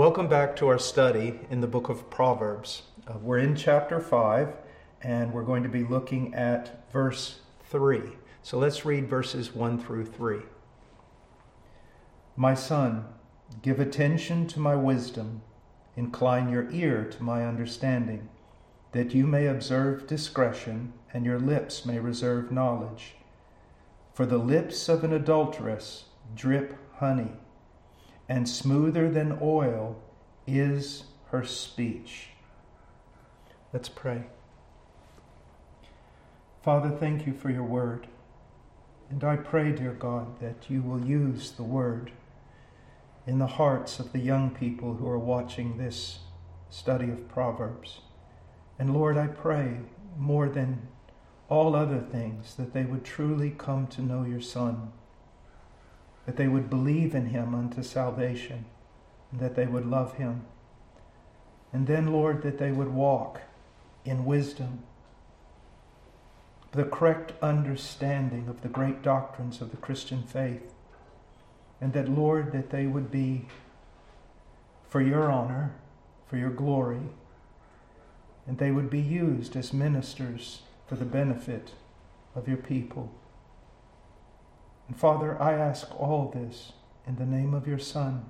Welcome back to our study in the book of Proverbs. Uh, we're in chapter 5, and we're going to be looking at verse 3. So let's read verses 1 through 3. My son, give attention to my wisdom, incline your ear to my understanding, that you may observe discretion, and your lips may reserve knowledge. For the lips of an adulteress drip honey and smoother than oil is her speech. Let's pray. Father, thank you for your word. And I pray, dear God, that you will use the word in the hearts of the young people who are watching this study of Proverbs. And Lord, I pray more than all other things that they would truly come to know your Son that they would believe in him unto salvation, and that they would love him. And then, Lord, that they would walk in wisdom, the correct understanding of the great doctrines of the Christian faith. And that, Lord, that they would be for your honor, for your glory, and they would be used as ministers for the benefit of your people. And Father, I ask all this in the name of your Son,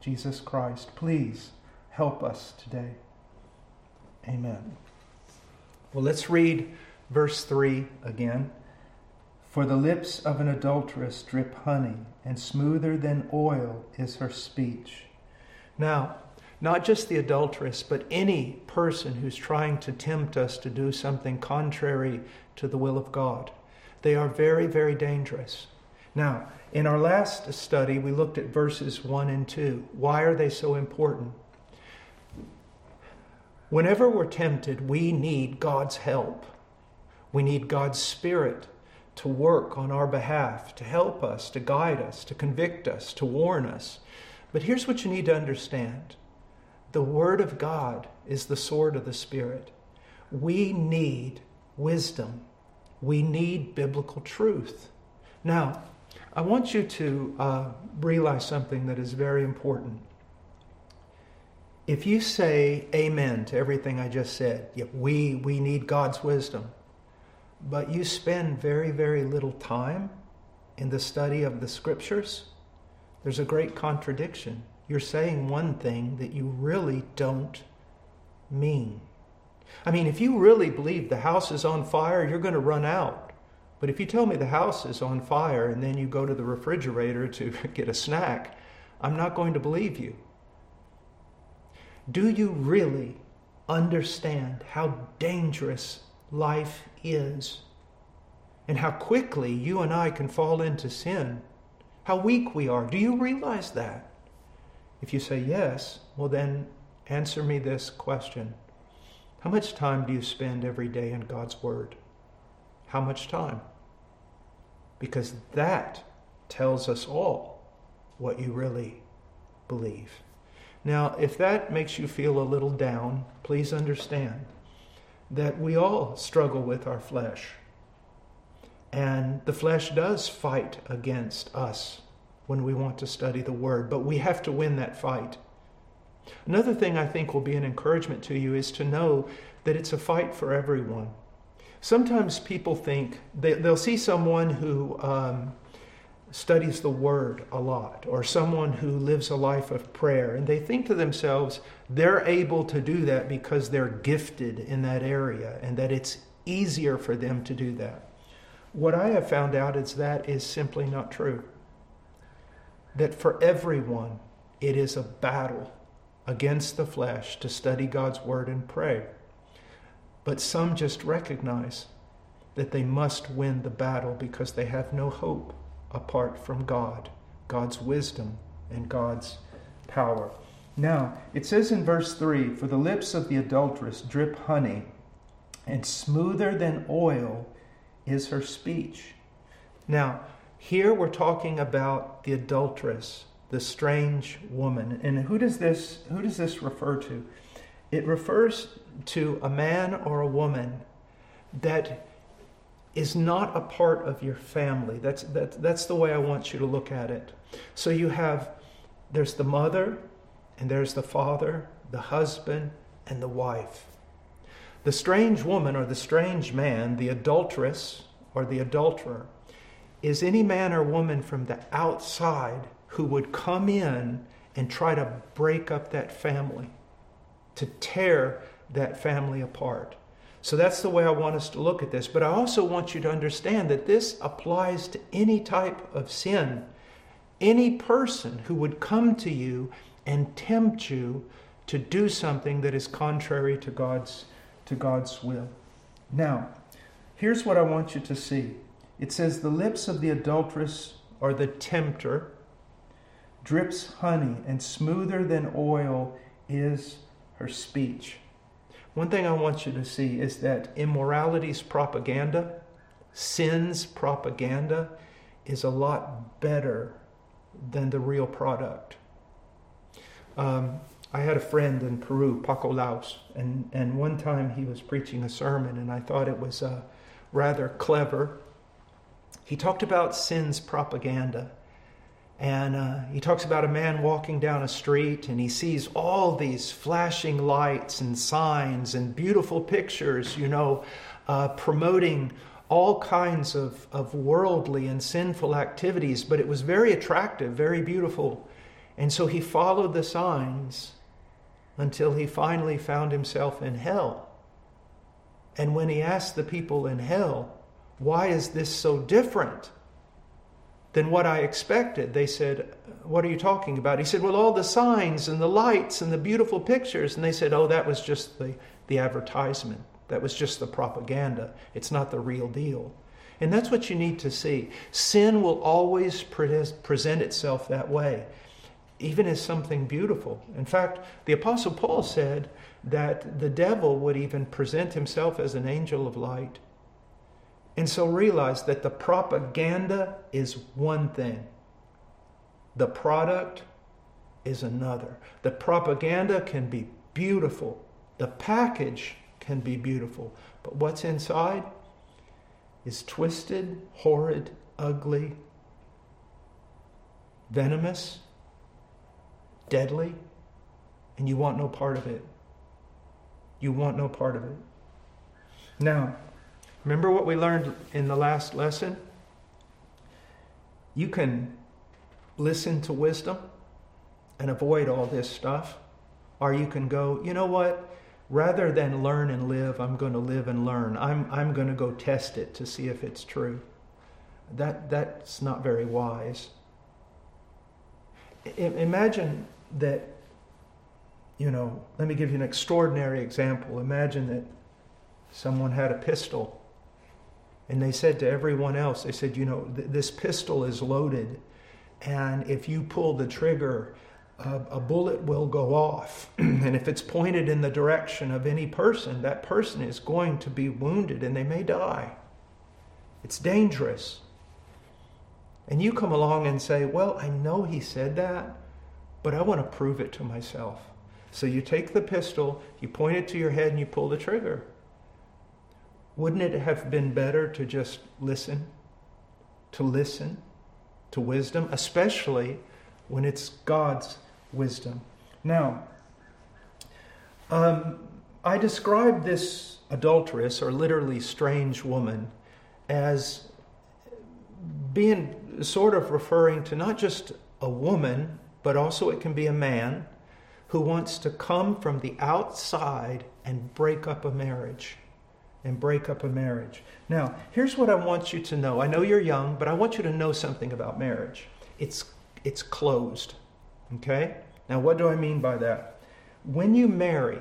Jesus Christ. Please help us today. Amen. Well, let's read verse 3 again. For the lips of an adulteress drip honey, and smoother than oil is her speech. Now, not just the adulteress, but any person who's trying to tempt us to do something contrary to the will of God. They are very, very dangerous. Now, in our last study, we looked at verses 1 and 2. Why are they so important? Whenever we're tempted, we need God's help. We need God's Spirit to work on our behalf, to help us, to guide us, to convict us, to warn us. But here's what you need to understand the Word of God is the sword of the Spirit. We need wisdom, we need biblical truth. Now, I want you to uh, realize something that is very important. If you say amen to everything I just said, yeah, we, we need God's wisdom, but you spend very, very little time in the study of the scriptures, there's a great contradiction. You're saying one thing that you really don't mean. I mean, if you really believe the house is on fire, you're going to run out. But if you tell me the house is on fire and then you go to the refrigerator to get a snack, I'm not going to believe you. Do you really understand how dangerous life is and how quickly you and I can fall into sin? How weak we are. Do you realize that? If you say yes, well, then answer me this question How much time do you spend every day in God's Word? How much time? Because that tells us all what you really believe. Now, if that makes you feel a little down, please understand that we all struggle with our flesh. And the flesh does fight against us when we want to study the Word, but we have to win that fight. Another thing I think will be an encouragement to you is to know that it's a fight for everyone. Sometimes people think they, they'll see someone who um, studies the Word a lot, or someone who lives a life of prayer, and they think to themselves they're able to do that because they're gifted in that area and that it's easier for them to do that. What I have found out is that is simply not true. That for everyone, it is a battle against the flesh to study God's Word and pray. But some just recognize that they must win the battle because they have no hope apart from God, God's wisdom, and God's power. Now, it says in verse 3 For the lips of the adulteress drip honey, and smoother than oil is her speech. Now, here we're talking about the adulteress, the strange woman. And who does this who does this refer to? It refers to a man or a woman that is not a part of your family. That's, that, that's the way I want you to look at it. So you have, there's the mother, and there's the father, the husband, and the wife. The strange woman or the strange man, the adulteress or the adulterer, is any man or woman from the outside who would come in and try to break up that family, to tear that family apart. So that's the way I want us to look at this. But I also want you to understand that this applies to any type of sin. Any person who would come to you and tempt you to do something that is contrary to God's, to God's will. Now, here's what I want you to see it says, The lips of the adulteress or the tempter drips honey, and smoother than oil is her speech. One thing I want you to see is that immorality's propaganda, sin's propaganda, is a lot better than the real product. Um, I had a friend in Peru, Paco Laos, and, and one time he was preaching a sermon, and I thought it was uh, rather clever. He talked about sin's propaganda. And uh, he talks about a man walking down a street and he sees all these flashing lights and signs and beautiful pictures, you know, uh, promoting all kinds of, of worldly and sinful activities. But it was very attractive, very beautiful. And so he followed the signs until he finally found himself in hell. And when he asked the people in hell, why is this so different? Than what I expected. They said, What are you talking about? He said, Well, all the signs and the lights and the beautiful pictures. And they said, Oh, that was just the, the advertisement. That was just the propaganda. It's not the real deal. And that's what you need to see. Sin will always pre- present itself that way, even as something beautiful. In fact, the Apostle Paul said that the devil would even present himself as an angel of light. And so realize that the propaganda is one thing, the product is another. The propaganda can be beautiful, the package can be beautiful, but what's inside is twisted, horrid, ugly, venomous, deadly, and you want no part of it. You want no part of it. Now, Remember what we learned in the last lesson? You can listen to wisdom and avoid all this stuff, or you can go, you know what? Rather than learn and live, I'm going to live and learn. I'm, I'm going to go test it to see if it's true. That, that's not very wise. I, imagine that, you know, let me give you an extraordinary example. Imagine that someone had a pistol and they said to everyone else, they said, you know, th- this pistol is loaded, and if you pull the trigger, a bullet will go off. and if it's pointed in the direction of any person, that person is going to be wounded and they may die. It's dangerous. And you come along and say, well, I know he said that, but I want to prove it to myself. So you take the pistol, you point it to your head, and you pull the trigger. Wouldn't it have been better to just listen? To listen to wisdom, especially when it's God's wisdom. Now, um, I describe this adulteress, or literally strange woman, as being sort of referring to not just a woman, but also it can be a man who wants to come from the outside and break up a marriage and break up a marriage. Now, here's what I want you to know. I know you're young, but I want you to know something about marriage. It's it's closed. Okay? Now, what do I mean by that? When you marry,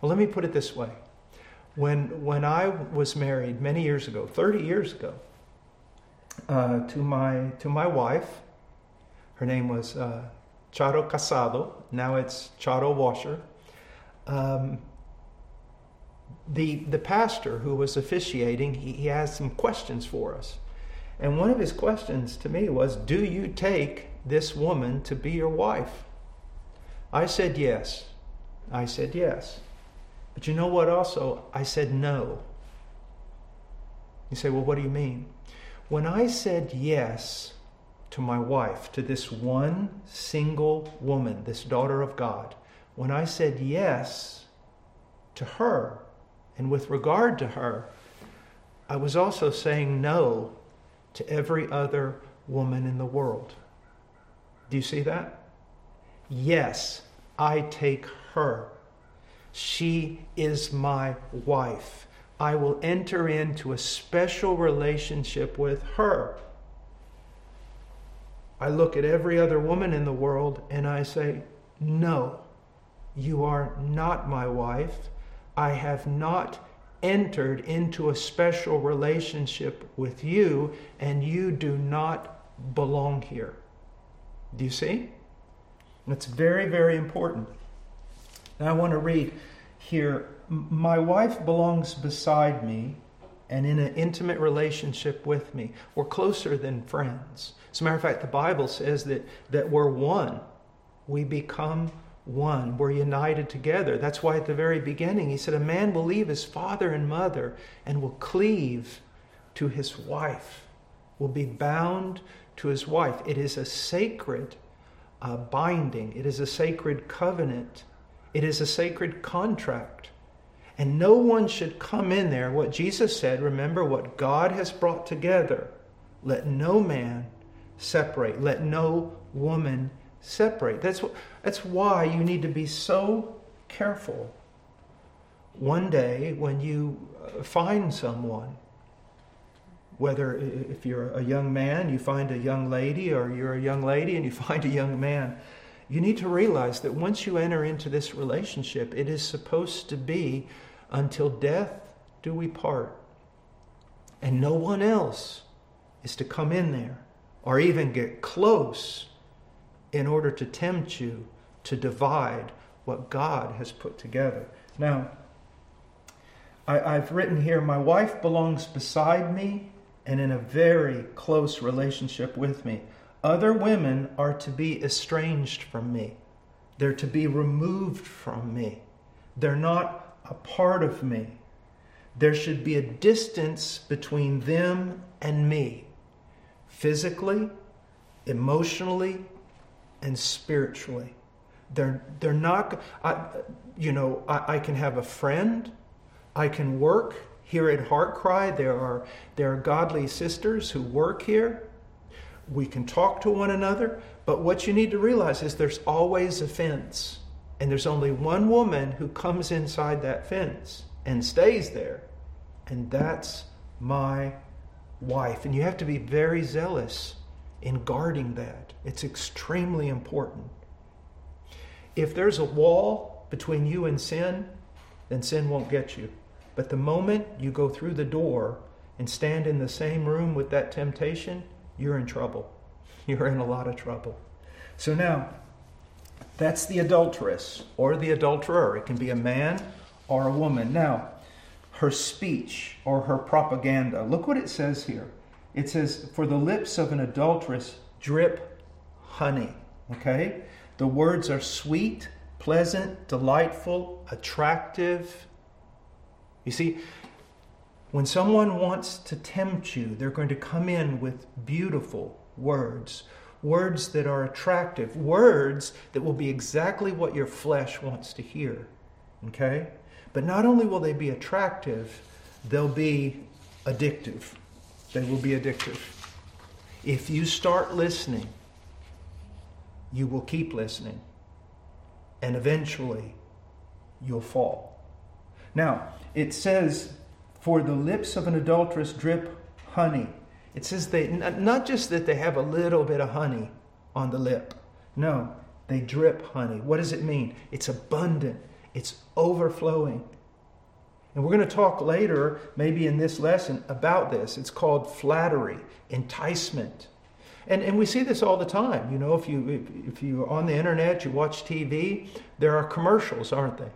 well, let me put it this way. When when I was married many years ago, 30 years ago, uh, to my to my wife, her name was uh, Charo Casado. Now it's Charo Washer. Um, the, the pastor who was officiating, he, he asked some questions for us. And one of his questions to me was, Do you take this woman to be your wife? I said yes. I said yes. But you know what also? I said no. You say, Well, what do you mean? When I said yes to my wife, to this one single woman, this daughter of God, when I said yes to her, and with regard to her, I was also saying no to every other woman in the world. Do you see that? Yes, I take her. She is my wife. I will enter into a special relationship with her. I look at every other woman in the world and I say, No, you are not my wife. I have not entered into a special relationship with you, and you do not belong here. Do you see? That's very, very important. I want to read here My wife belongs beside me and in an intimate relationship with me. We're closer than friends. As a matter of fact, the Bible says that, that we're one. We become one. We're united together. That's why at the very beginning he said, A man will leave his father and mother and will cleave to his wife, will be bound to his wife. It is a sacred uh, binding, it is a sacred covenant, it is a sacred contract. And no one should come in there. What Jesus said, remember what God has brought together. Let no man separate. Let no woman separate. That's, that's why you need to be so careful one day when you uh, find someone, whether if you're a young man, you find a young lady, or you're a young lady and you find a young man, you need to realize that once you enter into this relationship, it is supposed to be until death do we part. And no one else is to come in there or even get close in order to tempt you to divide what God has put together. Now, I, have written here, my wife belongs beside me and in a very close relationship with me. Other women are to be estranged from me, they're to be removed from me. They're not a part of me. There should be a distance between them and me, physically, emotionally, and spiritually. They're, they're not, I, you know, I, I can have a friend, I can work here at Heart Cry. There are, there are godly sisters who work here. We can talk to one another, but what you need to realize is there's always a fence. And there's only one woman who comes inside that fence and stays there. And that's my wife. And you have to be very zealous in guarding that. It's extremely important. If there's a wall between you and sin, then sin won't get you. But the moment you go through the door and stand in the same room with that temptation, you're in trouble. You're in a lot of trouble. So now, that's the adulteress or the adulterer. It can be a man or a woman. Now, her speech or her propaganda. Look what it says here. It says, For the lips of an adulteress drip honey. Okay? The words are sweet, pleasant, delightful, attractive. You see, when someone wants to tempt you, they're going to come in with beautiful words, words that are attractive, words that will be exactly what your flesh wants to hear. Okay? But not only will they be attractive, they'll be addictive. They will be addictive. If you start listening, you will keep listening, and eventually you'll fall. Now, it says, For the lips of an adulteress drip honey. It says they, not just that they have a little bit of honey on the lip. No, they drip honey. What does it mean? It's abundant, it's overflowing. And we're going to talk later, maybe in this lesson, about this. It's called flattery, enticement. And, and we see this all the time. You know, if, you, if, if you're on the internet, you watch TV, there are commercials, aren't they?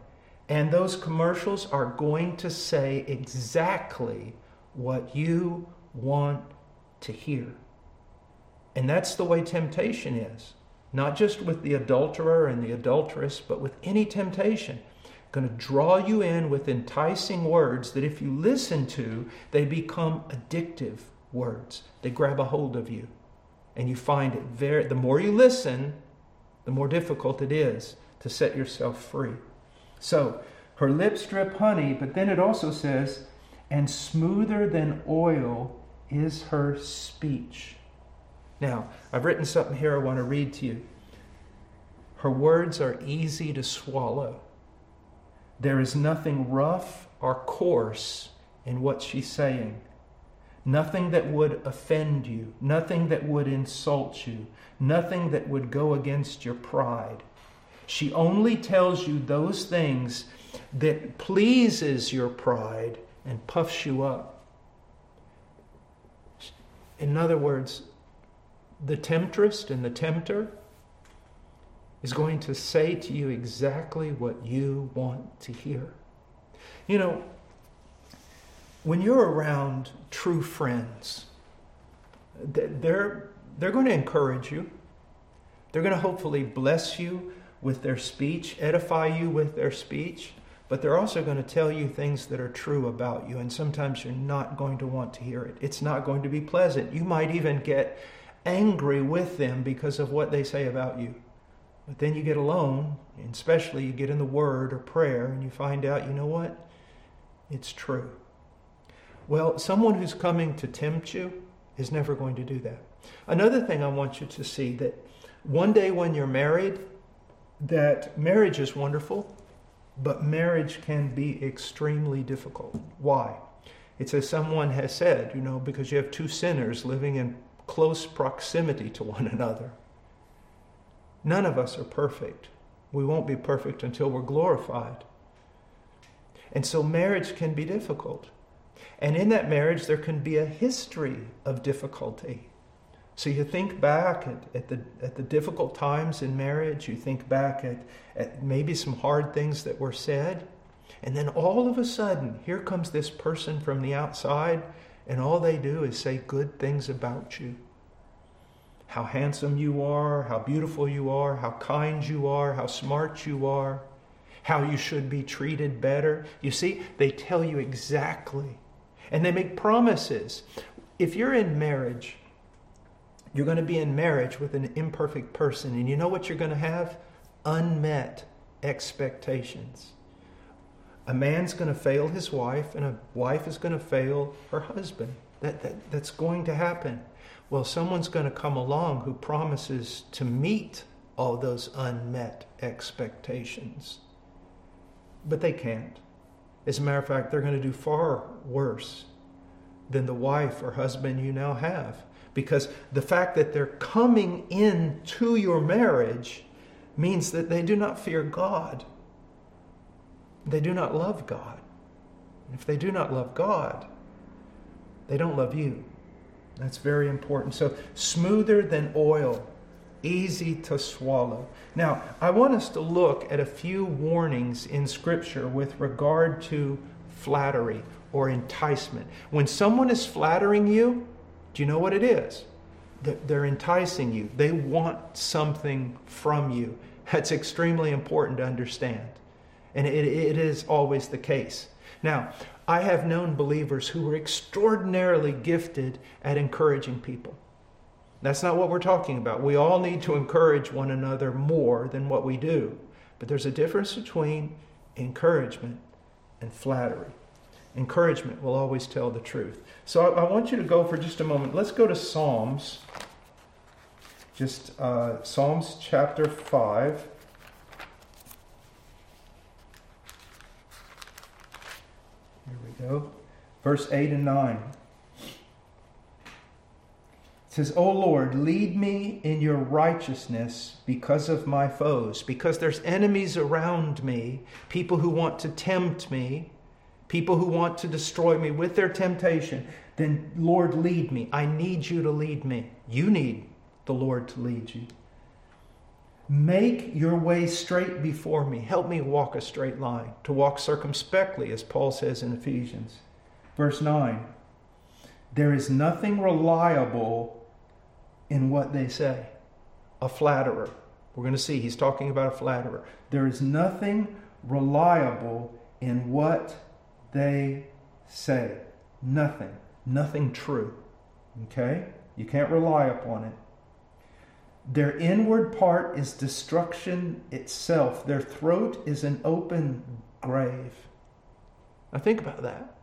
And those commercials are going to say exactly what you want to hear. And that's the way temptation is. Not just with the adulterer and the adulteress, but with any temptation going to draw you in with enticing words that if you listen to, they become addictive words. They grab a hold of you And you find it very, the more you listen, the more difficult it is to set yourself free. So, her lips drip honey, but then it also says, and smoother than oil is her speech. Now, I've written something here I want to read to you. Her words are easy to swallow. There is nothing rough or coarse in what she's saying. Nothing that would offend you, nothing that would insult you, nothing that would go against your pride. She only tells you those things that pleases your pride and puffs you up. In other words, the temptress and the tempter is going to say to you exactly what you want to hear. You know, when you're around true friends, they're, they're going to encourage you. They're going to hopefully bless you with their speech, edify you with their speech, but they're also going to tell you things that are true about you. And sometimes you're not going to want to hear it. It's not going to be pleasant. You might even get angry with them because of what they say about you. But then you get alone, and especially you get in the Word or prayer, and you find out, you know what? It's true. Well, someone who's coming to tempt you is never going to do that. Another thing I want you to see that one day when you're married, that marriage is wonderful, but marriage can be extremely difficult. Why? It's as someone has said, you know, because you have two sinners living in close proximity to one another. None of us are perfect. We won't be perfect until we're glorified. And so marriage can be difficult. And in that marriage, there can be a history of difficulty. So you think back at, at, the, at the difficult times in marriage, you think back at, at maybe some hard things that were said, and then all of a sudden, here comes this person from the outside, and all they do is say good things about you how handsome you are, how beautiful you are, how kind you are, how smart you are, how you should be treated better. You see, they tell you exactly. And they make promises. If you're in marriage, you're going to be in marriage with an imperfect person, and you know what you're going to have? Unmet expectations. A man's going to fail his wife, and a wife is going to fail her husband. That, that, that's going to happen. Well, someone's going to come along who promises to meet all those unmet expectations. But they can't. As a matter of fact, they're going to do far worse than the wife or husband you now have. Because the fact that they're coming into your marriage means that they do not fear God. They do not love God. and If they do not love God, they don't love you. That's very important. So, smoother than oil, easy to swallow. Now, I want us to look at a few warnings in Scripture with regard to flattery or enticement. When someone is flattering you, do you know what it is? They're enticing you, they want something from you. That's extremely important to understand. And it, it is always the case. Now, I have known believers who were extraordinarily gifted at encouraging people. That's not what we're talking about. We all need to encourage one another more than what we do. But there's a difference between encouragement and flattery. Encouragement will always tell the truth. So I, I want you to go for just a moment. Let's go to Psalms. Just uh, Psalms chapter 5. Verse 8 and 9. It says, O Lord, lead me in your righteousness because of my foes, because there's enemies around me, people who want to tempt me, people who want to destroy me with their temptation. Then, Lord, lead me. I need you to lead me. You need the Lord to lead you. Make your way straight before me. Help me walk a straight line, to walk circumspectly, as Paul says in Ephesians. Verse 9 There is nothing reliable in what they say. A flatterer. We're going to see he's talking about a flatterer. There is nothing reliable in what they say. Nothing. Nothing true. Okay? You can't rely upon it. Their inward part is destruction itself. Their throat is an open grave. Now think about that.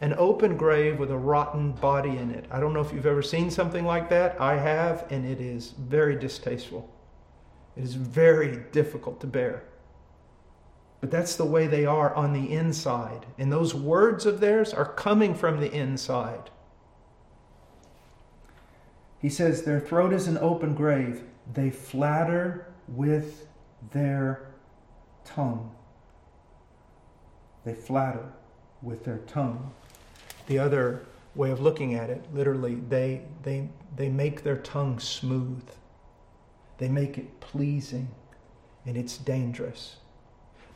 An open grave with a rotten body in it. I don't know if you've ever seen something like that. I have, and it is very distasteful. It is very difficult to bear. But that's the way they are on the inside. And those words of theirs are coming from the inside. He says, Their throat is an open grave. They flatter with their tongue. They flatter with their tongue. The other way of looking at it, literally, they, they, they make their tongue smooth. They make it pleasing, and it's dangerous.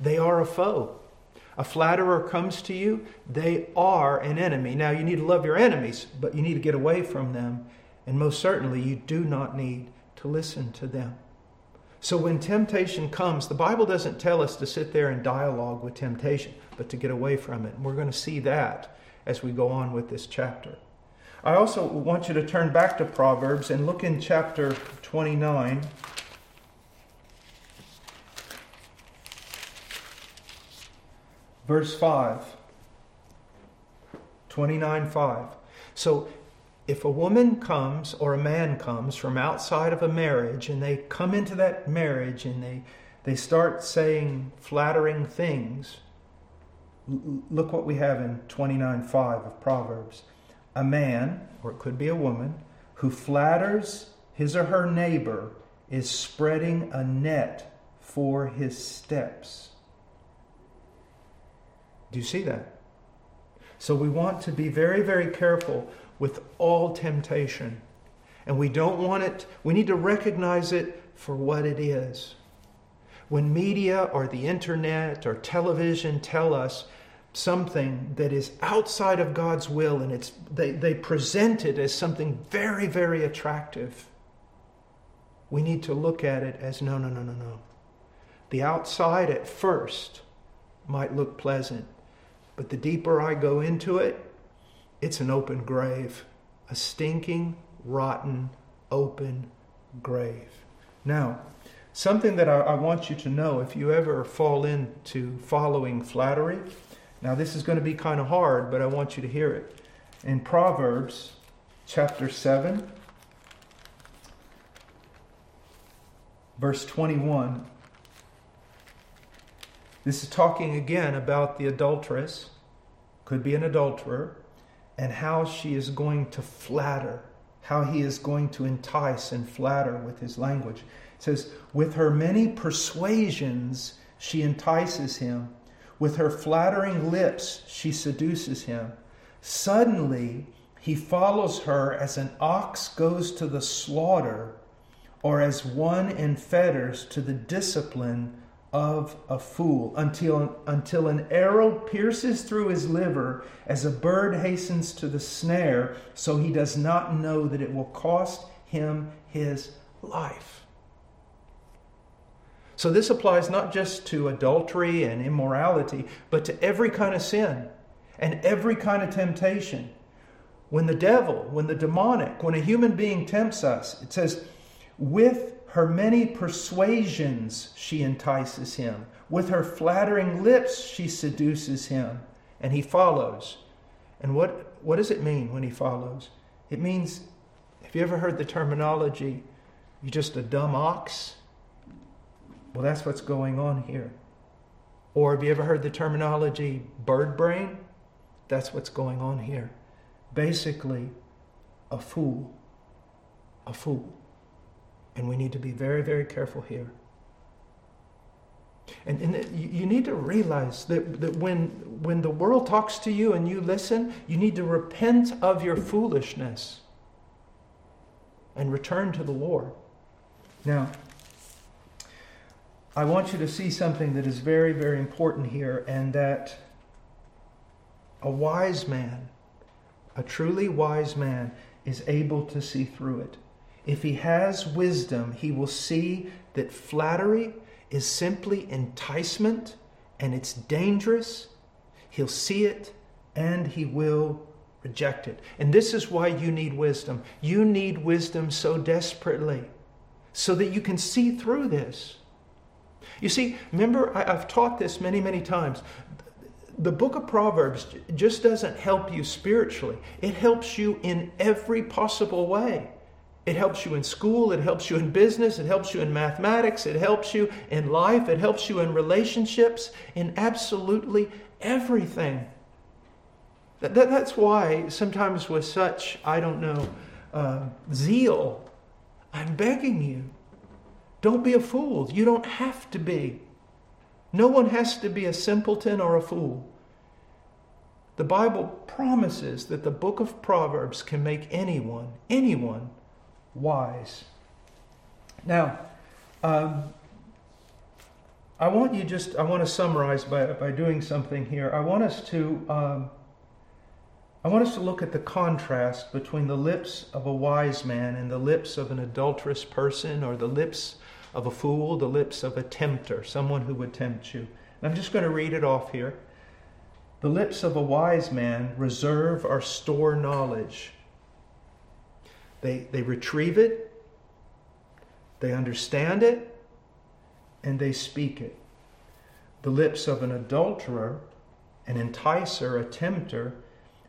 They are a foe. A flatterer comes to you, they are an enemy. Now, you need to love your enemies, but you need to get away from them. And most certainly, you do not need to listen to them. So, when temptation comes, the Bible doesn't tell us to sit there and dialogue with temptation, but to get away from it. And we're going to see that as we go on with this chapter. I also want you to turn back to Proverbs and look in chapter 29. Verse 5. 29 5. So if a woman comes or a man comes from outside of a marriage and they come into that marriage and they, they start saying flattering things, look what we have in 29 5 of Proverbs a man, or it could be a woman, who flatters his or her neighbor is spreading a net for his steps. Do you see that? So we want to be very, very careful with all temptation. And we don't want it, we need to recognize it for what it is. When media or the internet or television tell us something that is outside of God's will and it's they, they present it as something very, very attractive. We need to look at it as no, no, no, no, no. The outside at first might look pleasant, but the deeper I go into it, it's an open grave, a stinking, rotten, open grave. Now, something that I, I want you to know if you ever fall into following flattery, now, this is going to be kind of hard, but I want you to hear it. In Proverbs chapter 7, verse 21, this is talking again about the adulteress, could be an adulterer, and how she is going to flatter, how he is going to entice and flatter with his language. It says, With her many persuasions, she entices him with her flattering lips, she seduces him. Suddenly, he follows her as an ox goes to the slaughter, or as one in fetters to the discipline of a fool, until, until an arrow pierces through his liver, as a bird hastens to the snare, so he does not know that it will cost him his life. So this applies not just to adultery and immorality, but to every kind of sin and every kind of temptation. When the devil, when the demonic, when a human being tempts us, it says, with her many persuasions she entices him. With her flattering lips she seduces him. And he follows. And what, what does it mean when he follows? It means, have you ever heard the terminology, you're just a dumb ox? Well, that's what's going on here. Or have you ever heard the terminology bird brain? That's what's going on here. Basically, a fool. A fool. And we need to be very, very careful here. And, and you need to realize that, that when, when the world talks to you and you listen, you need to repent of your foolishness and return to the Lord. Now, I want you to see something that is very, very important here, and that a wise man, a truly wise man, is able to see through it. If he has wisdom, he will see that flattery is simply enticement and it's dangerous. He'll see it and he will reject it. And this is why you need wisdom. You need wisdom so desperately so that you can see through this. You see, remember, I, have taught this many, many times. The book of Proverbs just doesn't help you spiritually, it helps you in every possible way. It helps you in school, it helps you in business, it helps you in mathematics, it helps you in life, it helps you in relationships, in absolutely everything. That, that, that's why sometimes with such, I don't know, uh, zeal, I'm begging you, don't be a fool. You don't have to be. No one has to be a simpleton or a fool. The Bible promises that the book of Proverbs can make anyone, anyone, wise. Now, um, I want you just, I want to summarize by, by doing something here. I want us to. Um, I want us to look at the contrast between the lips of a wise man and the lips of an adulterous person, or the lips of a fool, the lips of a tempter, someone who would tempt you. And I'm just going to read it off here. The lips of a wise man reserve or store knowledge. They, they retrieve it, they understand it, and they speak it. The lips of an adulterer, an enticer, a tempter,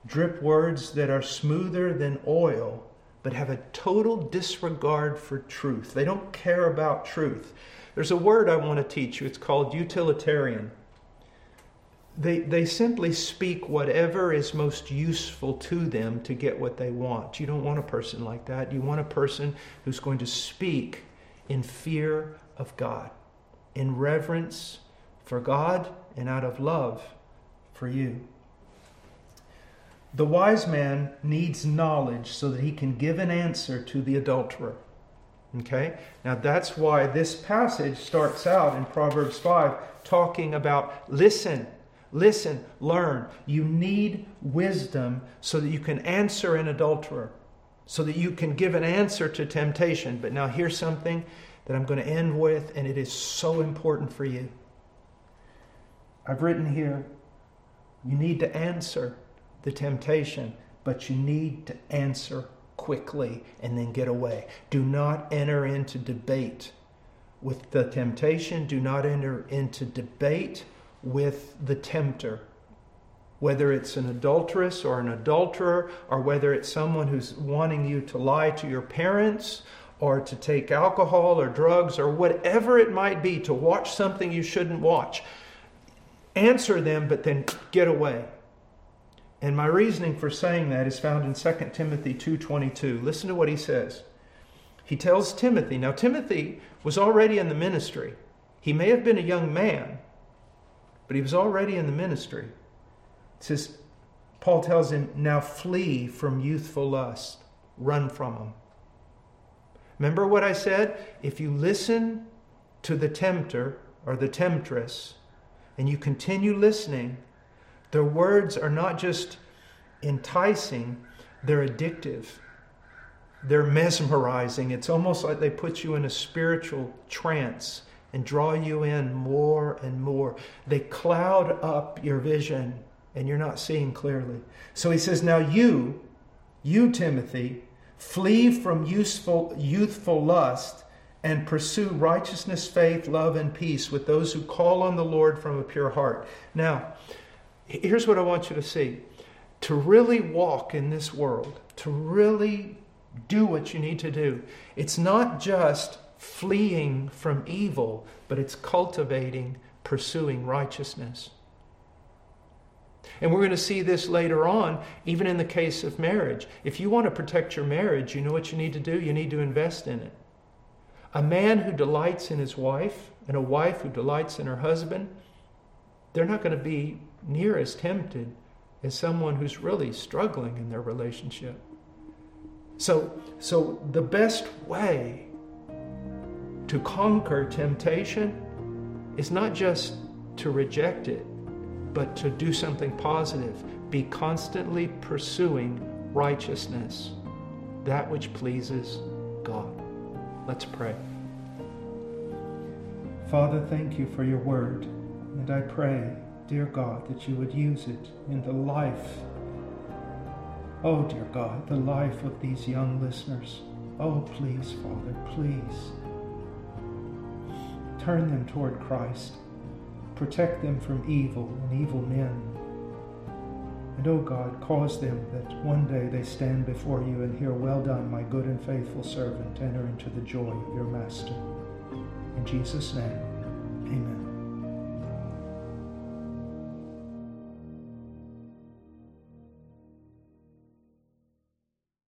drip words that are smoother than oil, but have a total disregard for truth. They don't care about truth. There's a word I want to teach you. It's called utilitarian. They, they simply speak whatever is most useful to them to get what they want. You don't want a person like that. You want a person who's going to speak in fear of God, in reverence for God, and out of love for you. The wise man needs knowledge so that he can give an answer to the adulterer. Okay? Now that's why this passage starts out in Proverbs 5 talking about listen, listen, learn. You need wisdom so that you can answer an adulterer, so that you can give an answer to temptation. But now here's something that I'm going to end with, and it is so important for you. I've written here you need to answer the temptation, but you need to answer quickly and then get away. Do not enter into debate with the temptation, do not enter into debate with the tempter. Whether it's an adulteress or an adulterer, or whether it's someone who's wanting you to lie to your parents, or to take alcohol or drugs, or whatever it might be, to watch something you shouldn't watch. Answer them, but then get away. And my reasoning for saying that is found in 2 Timothy 2:22. Listen to what he says. He tells Timothy, now Timothy was already in the ministry. He may have been a young man, but he was already in the ministry. It says Paul tells him, "Now flee from youthful lust. Run from them." Remember what I said? If you listen to the tempter or the temptress and you continue listening, their words are not just enticing, they're addictive. They're mesmerizing. It's almost like they put you in a spiritual trance and draw you in more and more. They cloud up your vision and you're not seeing clearly. So he says, Now you, you, Timothy, flee from useful, youthful lust and pursue righteousness, faith, love, and peace with those who call on the Lord from a pure heart. Now, here's what I want you to see to really walk in this world, to really do what you need to do, it's not just fleeing from evil, but it's cultivating, pursuing righteousness. And we're going to see this later on, even in the case of marriage. If you want to protect your marriage, you know what you need to do? You need to invest in it. A man who delights in his wife and a wife who delights in her husband, they're not going to be near as tempted as someone who's really struggling in their relationship. So, so the best way to conquer temptation is not just to reject it, but to do something positive. Be constantly pursuing righteousness, that which pleases God. Let's pray. Father, thank you for your word, and I pray dear God, that you would use it in the life, oh, dear God, the life of these young listeners. Oh, please, Father, please Turn them toward Christ. Protect them from evil and evil men. And, O oh God, cause them that one day they stand before you and hear, Well done, my good and faithful servant, enter into the joy of your master. In Jesus' name, amen.